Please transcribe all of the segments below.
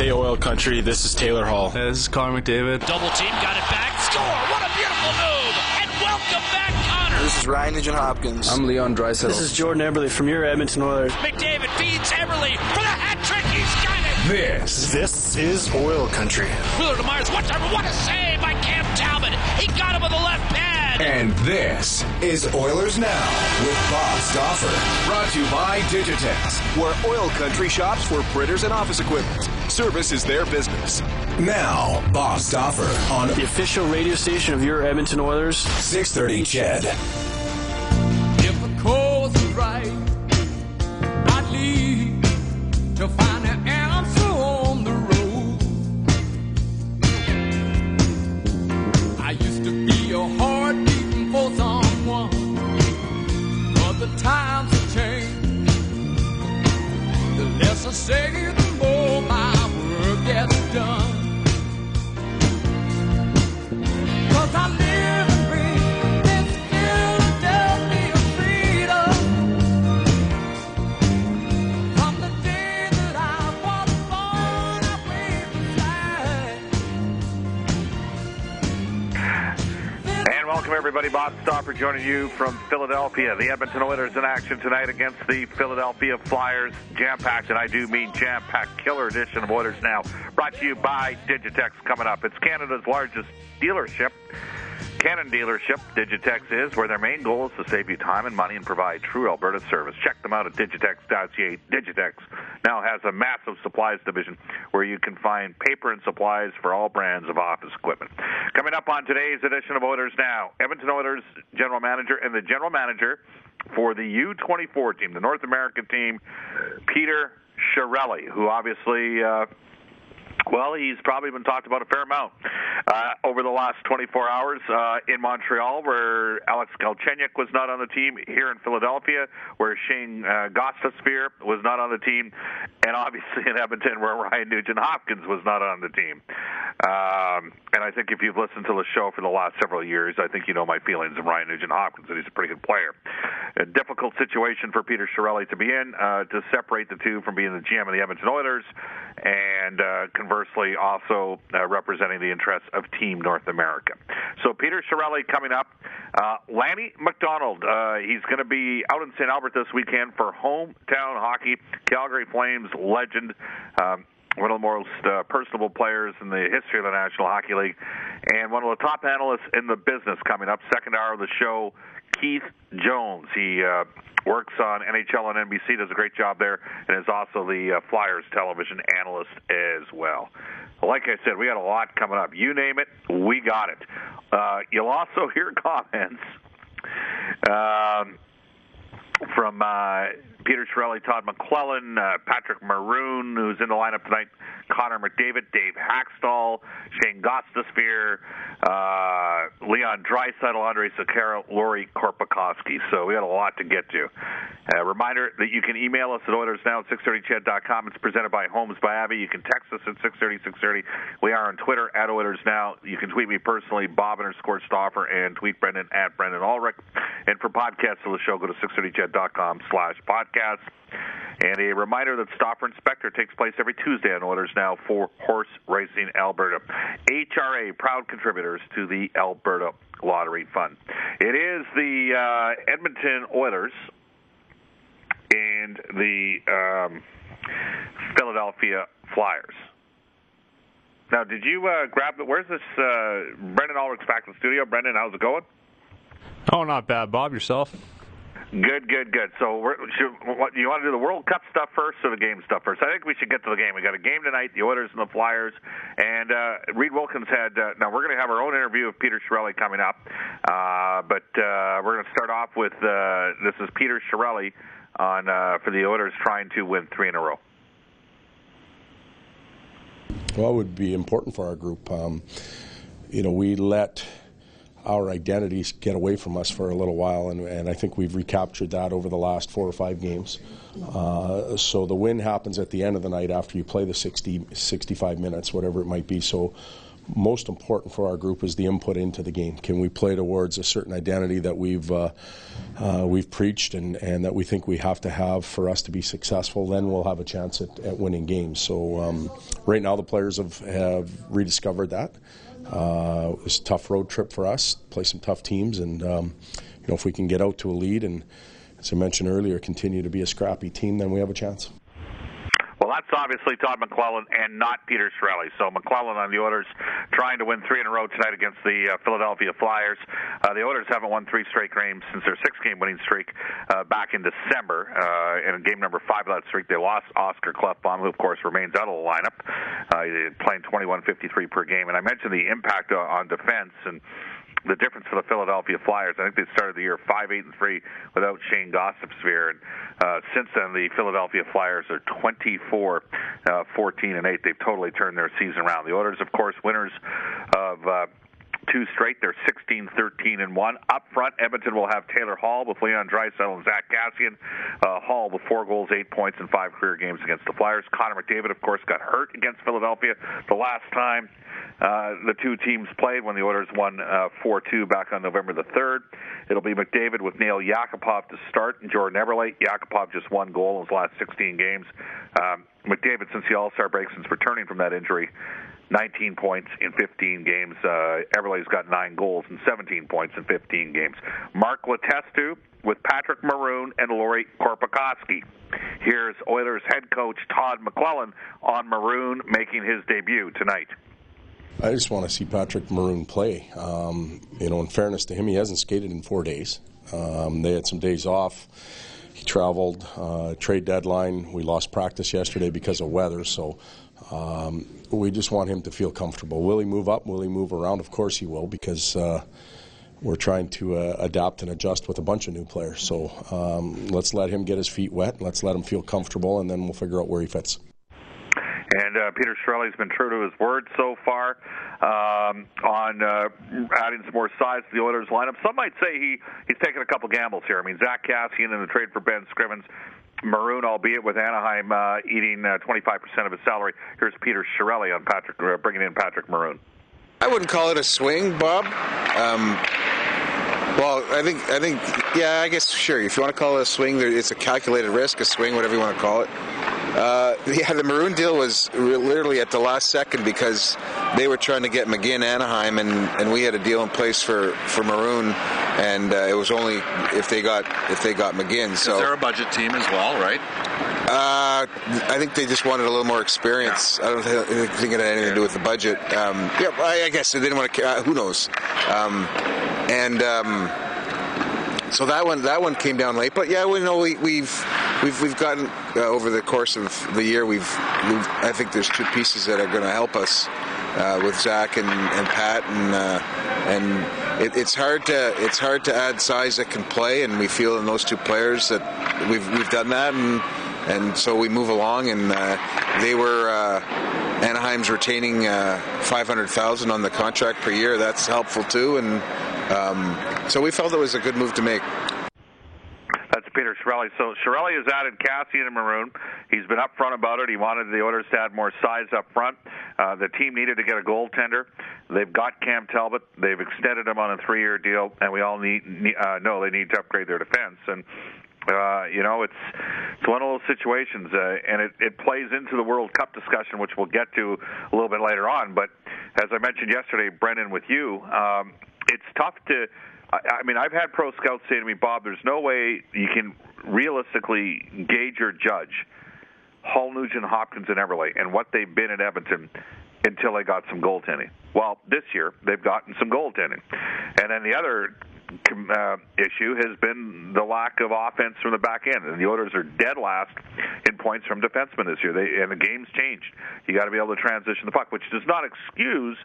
Hey, Oil Country, this is Taylor Hall. Hey, this is Connor McDavid. Double team, got it back, score! What a beautiful move! And welcome back, Connor! This is Ryan Nugent Hopkins. I'm Leon Draisaitl. This is Jordan Eberle from your Edmonton Oilers. McDavid feeds Eberle for the hat trick. He's got it. This, this is Oil Country. Wheeler to Myers. What, what a save by Cam Talbot. He got him with the left pad. And this is Oilers Now with Bob Stauffer. Brought to you by Digitex, where Oil Country shops for printers and office equipment. Service is their business. Now, Bob Stauffer on the official radio station of your Edmonton Oilers. 630 CHED. Welcome everybody. Bob Stauffer joining you from Philadelphia. The Edmonton Oilers in action tonight against the Philadelphia Flyers. Jam-packed, and I do mean jam-packed killer edition of Oilers Now. Brought to you by Digitex coming up. It's Canada's largest dealership. Canon dealership, Digitex is, where their main goal is to save you time and money and provide true Alberta service. Check them out at digitex.ca. Digitex now has a massive supplies division where you can find paper and supplies for all brands of office equipment. Coming up on today's edition of Oilers Now, Edmonton Oilers general manager and the general manager for the U24 team, the North American team, Peter Chiarelli, who obviously. Uh, well, he's probably been talked about a fair amount uh, over the last 24 hours uh, in Montreal, where Alex Galchenyuk was not on the team. Here in Philadelphia, where Shane uh, Gostisbehere was not on the team, and obviously in Edmonton, where Ryan Nugent Hopkins was not on the team. Um, and I think if you've listened to the show for the last several years, I think you know my feelings of Ryan Nugent Hopkins, that he's a pretty good player. A difficult situation for Peter Chiarelli to be in, uh, to separate the two from being the GM of the Edmonton Oilers, and uh, conversely, also uh, representing the interests of Team North America. So Peter Chiarelli coming up. Uh, Lanny McDonald, uh, he's going to be out in St. Albert this weekend for hometown hockey. Calgary Flames legend. Um, one of the most uh, personable players in the history of the National Hockey League, and one of the top analysts in the business coming up. Second hour of the show, Keith Jones. He uh, works on NHL and NBC, does a great job there, and is also the uh, Flyers television analyst as well. Like I said, we got a lot coming up. You name it, we got it. Uh, you'll also hear comments um, from uh, Peter Chiarelli, Todd McLellan, uh, Patrick Maroon, who's in the lineup tonight, Connor McDavid, Dave Hakstol, Shane Gostisbehere, uh, Leon Draisaitl, Andre Sekera, Lauri Korpikoski. So we got a lot to get to. Uh, reminder that you can email us at OilersNow at 630ched.com. It's presented by Homes by Abbey. You can text us at 630 630. We are on Twitter at Oilers Now. You can tweet me personally, Bob underscore Stauffer, and tweet Brendan at Brendan Ulrich. And for podcasts of the show, go to 630ched.com slash podcast. And a reminder that Stauffer Inspector takes place every Tuesday on Oilers Now for Horse Racing Alberta. HRA, proud contributors to the Alberta Lottery Fund. It is the uh, Edmonton Oilers and the um, Philadelphia Flyers. Now, did you uh, grab the? Where's this? Uh, Brendan Ulrich's back in the studio. Brendan, how's it going? Oh, not bad, Bob. Yourself? Good, good, good. So, we're, should, what, you want to do the World Cup stuff first or the game stuff first? I think we should get to the game. We got a game tonight, the Oilers and the Flyers, and uh, Reid Wilkins had. Uh, now we're going to have our own interview of Peter Chiarelli coming up, uh, but uh, we're going to start off with uh, this is Peter Chiarelli on uh, for the Oilers trying to win three in a row. Well, it would be important for our group. Um, you know, we let our identities get away from us for a little while, and, and I think we've recaptured that over the last four or five games. Uh, so the win happens at the end of the night after you play the 60, 65 minutes, whatever it might be. So most important for our group is the input into the game. Can we play towards a certain identity that we've uh, uh, we've preached and, and that we think we have to have for us to be successful? Then we'll have a chance at, at winning games. So um, right now the players have, have rediscovered that. Uh, it was a tough road trip for us, play some tough teams, and um, you know if we can get out to a lead and, as I mentioned earlier, continue to be a scrappy team, then we have a chance. Well, that's obviously Todd McLellan and not Peter Chiarelli. So McLellan on the Oilers trying to win three in a row tonight against the uh, Philadelphia Flyers. Uh, the Oilers haven't won three straight games since their six-game winning streak uh, back in December. Uh, in game number five of that streak, they lost Oscar Klefbom, who of course remains out of the lineup, uh, playing 21.53 per game. And I mentioned the impact uh, on defense and the difference for the Philadelphia Flyers. I think they started the year five eight and three without Shayne Gostisbehere, and uh, since then the Philadelphia Flyers are 24, uh, 14 and eight. They've totally turned their season around. The Oilers, of course, winners of. Uh, two straight. They're 16, 13, and one. Up front, Edmonton will have Taylor Hall with Leon Draisaitl and Zack Kassian. Uh, Hall with four goals, eight points, and five career games against the Flyers. Connor McDavid, of course, got hurt against Philadelphia the last time uh, the two teams played when the Oilers won uh, 4-2 back on November the 3rd. It'll be McDavid with Nail Yakupov to start and Jordan Eberle. Yakupov just one goal in his last 16 games. Um, McDavid, since the All-Star break, since returning from that injury, 19 points in 15 games. Uh, Eberle's got nine goals and 17 points in 15 games. Mark Letestu with Patrick Maroon and Lauri Korpikoski. Here's Oilers head coach Todd McLellan on Maroon making his debut tonight. I just want to see Patrick Maroon play. Um, you know, in fairness to him, he hasn't skated in four days. Um, they had some days off. He traveled, uh, trade deadline. We lost practice yesterday because of weather, so um, we just want him to feel comfortable. Will he move up? Will he move around? Of course he will, because uh, we're trying to uh, adapt and adjust with a bunch of new players. So um, let's let him get his feet wet. Let's let him feel comfortable, and then we'll figure out where he fits. And uh, Peter Chiarelli's been true to his word so far um, on uh, adding some more size to the Oilers lineup. Some might say he he's taken a couple gambles here. I mean, Zack Kassian in the trade for Ben Scrivens. Maroon, albeit with Anaheim uh, eating uh, 25% of his salary. Here's Peter Chiarelli on Patrick, uh, bringing in Patrick Maroon. I wouldn't call it a swing, Bob. Um, well, I think I think yeah, I guess sure. If you want to call it a swing, it's a calculated risk, a swing, whatever you want to call it. Uh, yeah, the Maroon deal was literally at the last second because they were trying to get McGinn Anaheim, and, and we had a deal in place for, for Maroon, and uh, it was only if they got if they got McGinn. So they're a budget team as well, right? Uh, I think they just wanted a little more experience. Yeah. I don't think, think it had anything to do with the budget. Um, yeah, I, I, guess they didn't want to. Uh, who knows? Um, and. Um, so that one that one came down late, but yeah, we know we, we've we've we've gotten uh, over the course of the year. We've, we've I think there's two pieces that are going to help us uh, with Zach and, and Pat, and uh, and it, it's hard to it's hard to add size that can play, and we feel in those two players that we've we've done that, and and so we move along, and uh, they were. Uh, Anaheim's retaining uh, 500,000 on the contract per year. That's helpful too, and um, so we felt it was a good move to make. Peter Chiarelli. So Chiarelli has added Kassian and Maroon. He's been upfront about it. He wanted the Oilers to add more size up front. Uh, the team needed to get a goaltender. They've got Cam Talbot. They've extended him on a three-year deal, and we all need uh, know they need to upgrade their defense. And uh, you know, it's it's one of those situations, uh, and it, it plays into the World Cup discussion, which we'll get to a little bit later on. But as I mentioned yesterday, Brendan, with you, um, it's tough to. I, mean, I've had pro scouts say to me, Bob, there's no way you can realistically gauge or judge Hall, Nugent, Hopkins, and Eberle and what they've been at Edmonton until they got some goaltending. Well, this year they've gotten some goaltending, and then the other uh, issue has been the lack of offense from the back end, and the Oilers are dead last in points from defensemen this year. They and the game's changed. You got to be able to transition the puck, which does not excuse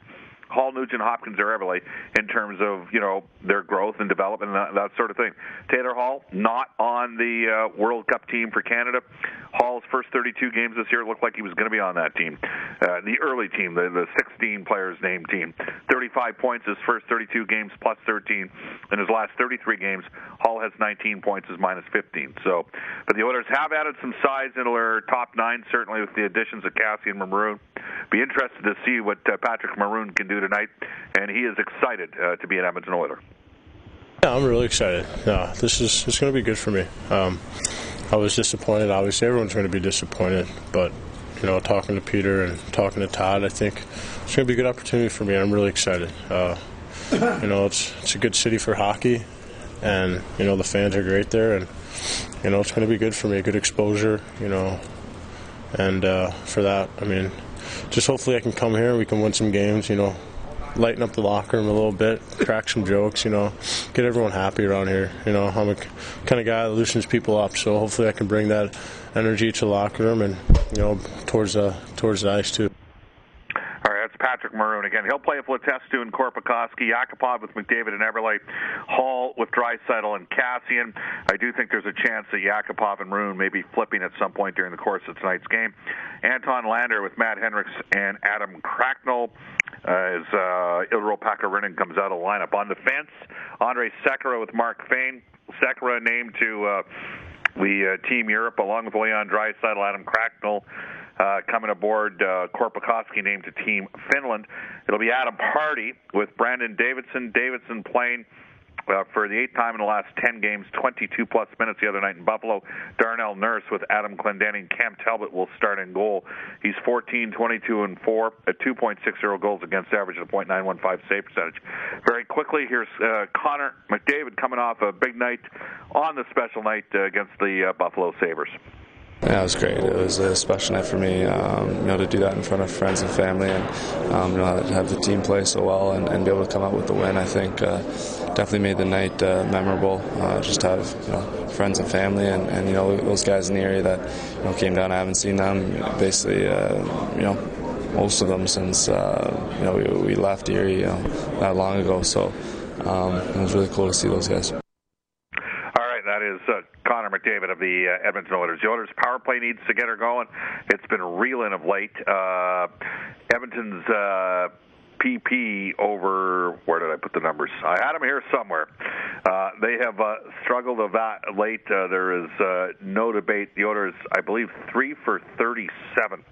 Hall, Nugent, Hopkins, or Eberle in terms of you know their growth and development and that, that sort of thing. Taylor Hall not on the uh, World Cup team for Canada. Hall's first 32 games this year looked like he was going to be on that team, uh, the early team, the, the 16 players named team. 35 points his first 32 games plus 13. In his last 33 games, Hall has 19 points, is minus 15. So, but the Oilers have added some size into their top nine, certainly with the additions of Cassie and Maroon. be interested to see what uh, Patrick Maroon can do tonight, and he is excited uh, to be an Edmonton Oiler. Yeah, I'm really excited. Yeah, this is it's going to be good for me. Um, I was disappointed. Obviously, everyone's going to be disappointed, but you know, talking to Peter and talking to Todd, I think it's going to be a good opportunity for me. I'm really excited. Uh, you know, it's it's a good city for hockey, and you know the fans are great there, and you know it's going to be good for me, good exposure. You know, and uh, for that, I mean, just hopefully I can come here, and we can win some games. You know, lighten up the locker room a little bit, crack some jokes, you know, get everyone happy around here. You know, I'm a kind of guy that loosens people up, so hopefully I can bring that energy to the locker room and you know towards the towards the ice too. All right, that's Patrick Maroon again. He'll play with Letestu and Korpikoski, Yakupov with McDavid and Eberle, Hall with Draisaitl and Kassian. I do think there's a chance that Yakupov and Maroon may be flipping at some point during the course of tonight's game. Anton Lander with Matt Hendricks and Adam Cracknell as uh, Iiro Pakarinen comes out of the lineup. On defense, Andre Sekera with Mark Fayne. Sekera named to uh, the uh, Team Europe along with Leon Draisaitl, Adam Cracknell. Uh, coming aboard, uh, Korpikoski named to Team Finland. It'll be Adam Hardy with Brandon Davidson. Davidson playing uh, for the eighth time in the last 10 games, 22 plus minutes the other night in Buffalo. Darnell Nurse with Adam Clendenning. And Cam Talbot will start in goal. He's 14, 22, and 4 at 2.60 goals against average and a .915 save percentage. Very quickly, here's uh, Connor McDavid coming off a big night on the special night uh, against the uh, Buffalo Sabres. Yeah, it was great. It was a special night for me, um, you know, to do that in front of friends and family, and um, you know, have the team play so well and, and, be able to come out with the win. I think uh, definitely made the night uh, memorable. Uh, just to have you know, friends and family, and, and, you know those guys in the area that you know came down. I haven't seen them basically, uh, you know, most of them since uh, you know we, we left Erie you know, not long ago. So um, it was really cool to see those guys that is uh, Connor McDavid of the uh, Edmonton Oilers. The Oilers' power play needs to get her going. It's been reeling of late. Uh, Edmonton's uh, PP over where did I put the numbers? I had them here somewhere. Uh, they have uh, struggled of that late. Uh, there is uh, no debate. The Oilers, I believe, three for 37.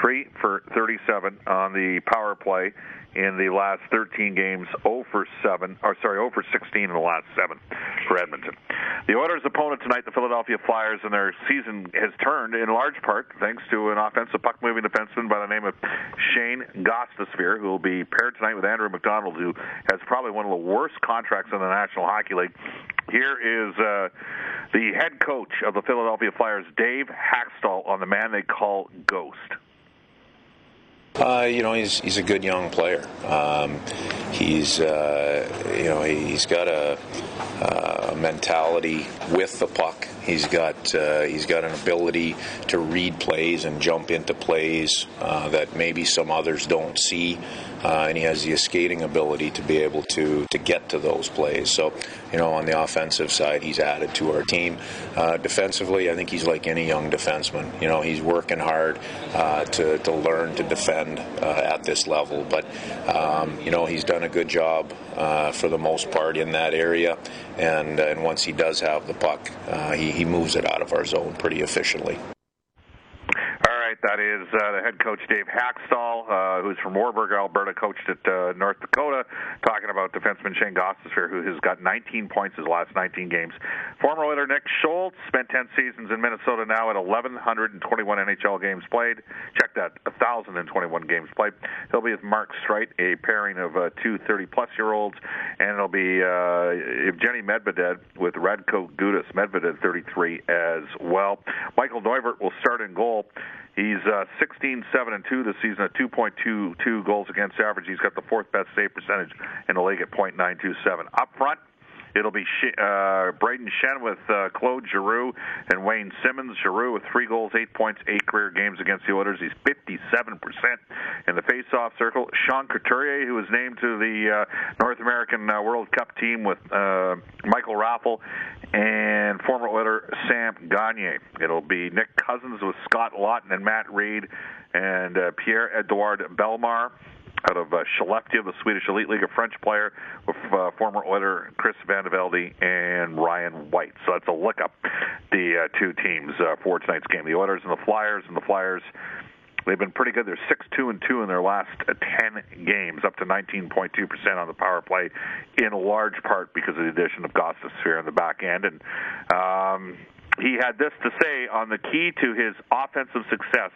Three for 37 on the power play in the last 13 games, 0 for 7, or sorry, 0 for 16 in the last seven for Edmonton. The Oilers' opponent tonight, the Philadelphia Flyers, and their season has turned in large part thanks to an offensive puck-moving defenseman by the name of Shane Gostisbehere, who will be paired tonight with Andrew MacDonald, who has probably one of the worst contracts in the National Hockey League. Here is uh, the head coach of the Philadelphia Flyers, Dave Hakstol, on the man they call Ghost. Uh, you know, he's he's a good young player. Um, he's uh, you know he's got a, a, mentality with the puck. He's got uh, he's got an ability to read plays and jump into plays uh, that maybe some others don't see uh, and he has the skating ability to be able to to get to those plays. So, you know, on the offensive side, he's added to our team. Uh, defensively, I think he's like any young defenseman. You know, he's working hard uh, to to learn to defend uh, at this level. But um, you know, he's done a good job uh, for the most part in that area. And and once he does have the puck, uh, he he moves it out of our zone pretty efficiently. That is uh, the head coach Dave Hakstol, uh, who's from Warburg, Alberta, coached at uh, North Dakota, talking about defenseman Shane Gostisbehere, who has got 19 points his last 19 games. Former Oiler Nick Schultz spent 10 seasons in Minnesota now at 1,121 NHL games played. Check that, 1,021 games played. He'll be with Mark Streit, a pairing of uh, two 30-plus year olds, and it'll be uh, Evgeny Medvedev with Radko Gudas, Medvedev 33 as well. Michael Neuvirth will start in goal. He's uh, 16, 7, and 2 this season at 2.22 goals against average. He's got the fourth best save percentage in the league at .927. Up front, It'll be uh, Brayden Schenn with uh, Claude Giroux and Wayne Simmonds. Giroux with three goals, eight points, eight career games against the Oilers. He's 57% in the face-off circle. Sean Couturier, who was named to the uh, North American uh, World Cup team with uh, Michael Raffl and former Oiler Sam Gagner. It'll be Nick Cousins with Scott Laughton and Matt Read and uh, Pierre-Edouard Bellemare out of uh, Skellefteå, the Swedish Elite League, a French player with uh, former Oiler Chris VandeVelde and Ryan White. So that's a look up the uh, two teams uh, for tonight's game. The Oilers and the Flyers, and the Flyers They've been pretty good. They're six two and two in their last uh, ten games, up to 19.2 percent on the power play, in large part because of the addition of Gostisbehere in the back end. And um, he had this to say on the key to his offensive success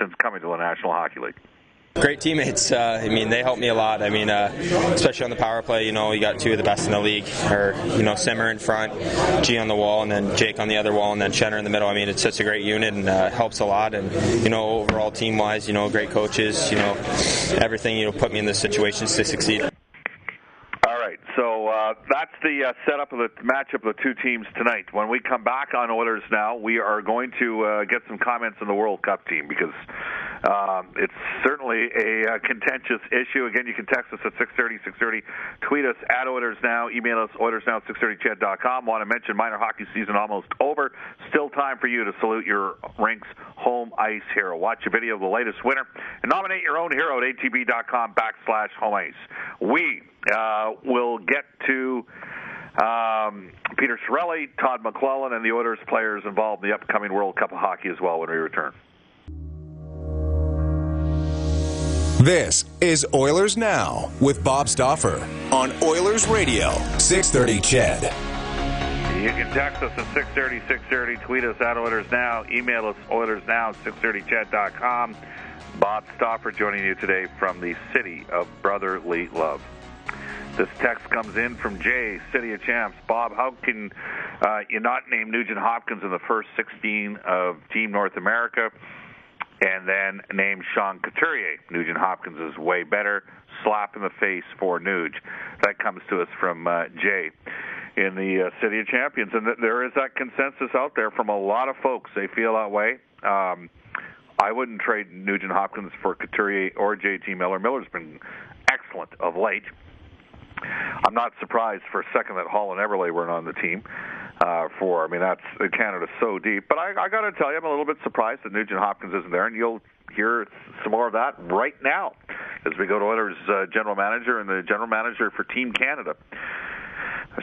since coming to the National Hockey League. Great teammates. Uh, I mean, they helped me a lot. I mean, uh, especially on the power play. You know, you got two of the best in the league, or you know, Simmer in front, G on the wall, and then Jake on the other wall, and then Schenner in the middle. I mean, it's such a great unit and uh, helps a lot. And you know, overall team wise, you know, great coaches. You know, everything. You know, put me in the situations to succeed. Uh, that's the uh, setup of the matchup of the two teams tonight. When we come back on Oilers now, we are going to uh, get some comments on the World Cup team because um, it's certainly a uh, contentious issue. Again, you can text us at 630, 630, tweet us at Oilers Now, email us oilersnow 630ched.com. Want to mention minor hockey season almost over. Still time for you to salute your rinks home ice hero. Watch a video of the latest winner and nominate your own hero at atb.com backslash home ice. We uh, will get to um, Peter Chiarelli, Todd McLellan, and the Oilers players involved in the upcoming World Cup of Hockey as well when we return. This is Oilers Now with Bob Stauffer on Oilers Radio, 630 CHED. You can text us at 630, 630, tweet us at Oilers Now, email us Oilers Now, 630ched.com. Bob Stauffer joining you today from the city of brotherly love. This text comes in from Jay, City of Champs. Bob, how can uh, you not name Nugent Hopkins in the first 16 of Team North America? and then name Sean Couturier. Nugent Hopkins is way better. Slap in the face for Nuge. That comes to us from uh, Jay in the uh, City of Champions, and th- there is that consensus out there from a lot of folks. They feel that way. Um, I wouldn't trade Nugent Hopkins for Couturier or JT Miller. Miller's been excellent of late. I'm not surprised for a second that Hall and Eberle weren't on the team uh, for. I mean, that's Canada's so deep. But I, I got to tell you, I'm a little bit surprised that Nugent Hopkins isn't there, and you'll hear some more of that right now as we go to Oilers uh, general manager and the general manager for Team Canada.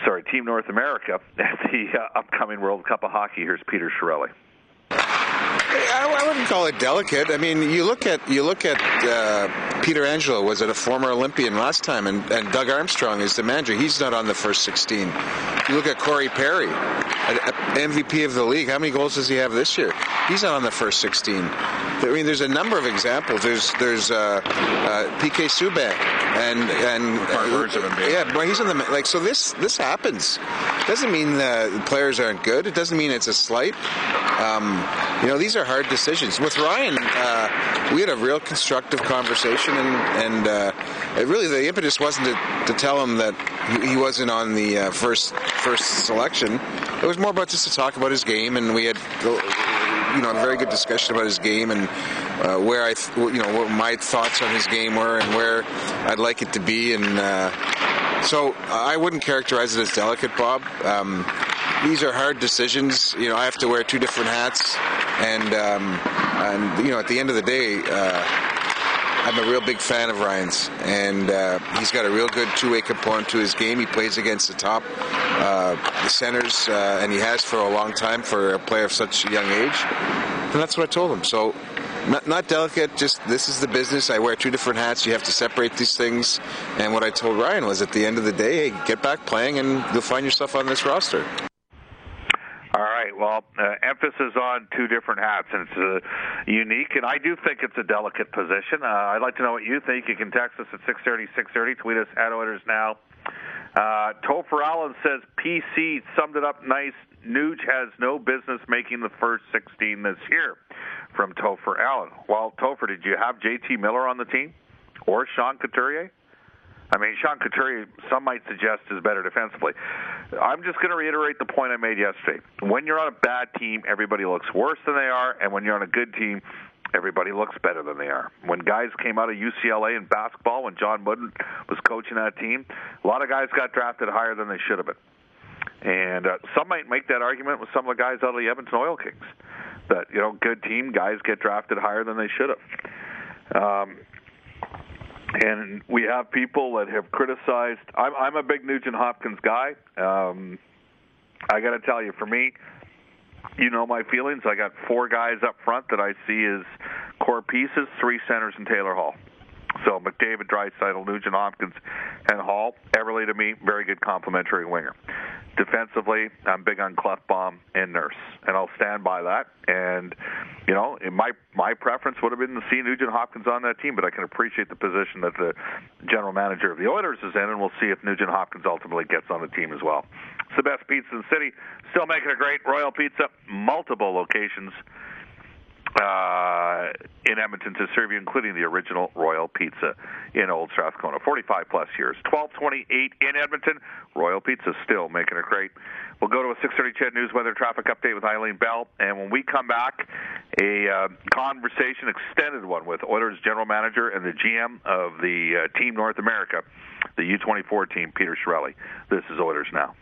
Sorry, Team North America at the uh, upcoming World Cup of Hockey. Here's Peter Chiarelli. I, wouldn't call it delicate. I mean, you look at you look at uh, Peter Angelo was it a former Olympian last time, and, and Doug Armstrong is the manager. He's not on the first 16. You look at Corey Perry, MVP of the league. How many goals does he have this year? He's not on the first 16. I mean, there's a number of examples. There's there's uh, uh, PK Subban and and uh, yeah, but he's on the like. So this this happens. Doesn't mean the players aren't good. It doesn't mean it's a slight. Um, you know, these are hard decisions. With Ryan, uh, we had a real constructive conversation, and, and uh, really the impetus wasn't to, to, tell him that he wasn't on the uh, first first selection. It was more about just to talk about his game, and we had you know a very good discussion about his game and uh, where I th- you know what my thoughts on his game were and where I'd like it to be, and uh, so I wouldn't characterize it as delicate, Bob. Um, these are hard decisions. You know, I have to wear two different hats, and um, and you know, at the end of the day. Uh, I'm a real big fan of Ryan's, and uh, he's got a real good two-way component to his game. He plays against the top, uh, the centers, uh, and he has for a long time for a player of such a young age. And that's what I told him. So, not, not delicate. Just this is the business. I wear two different hats. You have to separate these things. And what I told Ryan was, at the end of the day, hey, get back playing, and you'll find yourself on this roster. Right. Well, uh, emphasis on two different hats, and it's uh, unique. And I do think it's a delicate position. Uh, I'd like to know what you think. You can text us at six thirty, six thirty. Tweet us at Oilers Now. Uh, Topher Allen says PC summed it up nice. Nuge has no business making the first 16 this year. From Topher Allen. Well, Topher, did you have JT Miller on the team or Sean Couturier? I mean, Sean Couturier, some might suggest, is better defensively. I'm just going to reiterate the point I made yesterday. When you're on a bad team, everybody looks worse than they are, and when you're on a good team, everybody looks better than they are. When guys came out of UCLA in basketball, when John Wooden was coaching that team, a lot of guys got drafted higher than they should have been. And uh, some might make that argument with some of the guys out of the Edmonton Oil Kings. That, you know, good team, guys get drafted higher than they should have. Um, and we have people that have criticized. I'm, I'm a big Nugent Hopkins guy. Um, I got to tell you, for me, you know my feelings. I got four guys up front that I see as core pieces, three centers and Taylor Hall. So McDavid, Draisaitl, Nugent Hopkins, and Hall. Eberle to me, very good complementary winger. Defensively, I'm big on Klefbom and Nurse, and I'll stand by that. And you know, my my preference would have been to see Nugent Hopkins on that team, but I can appreciate the position that the general manager of the Oilers is in, and we'll see if Nugent Hopkins ultimately gets on the team as well. It's the best pizza in the city. Still making a great. Royal Pizza, multiple locations uh, in Edmonton to serve you, including the original Royal Pizza in Old Strathcona. 45 plus years. 1228 in Edmonton. Royal Pizza still making it great. We'll go to a 6:30 CHED News weather traffic update with Eileen Bell, and when we come back, a uh, conversation, extended one with Oilers general manager and the GM of the uh, Team North America, the U24 team, Peter Chiarelli. This is Oilers now.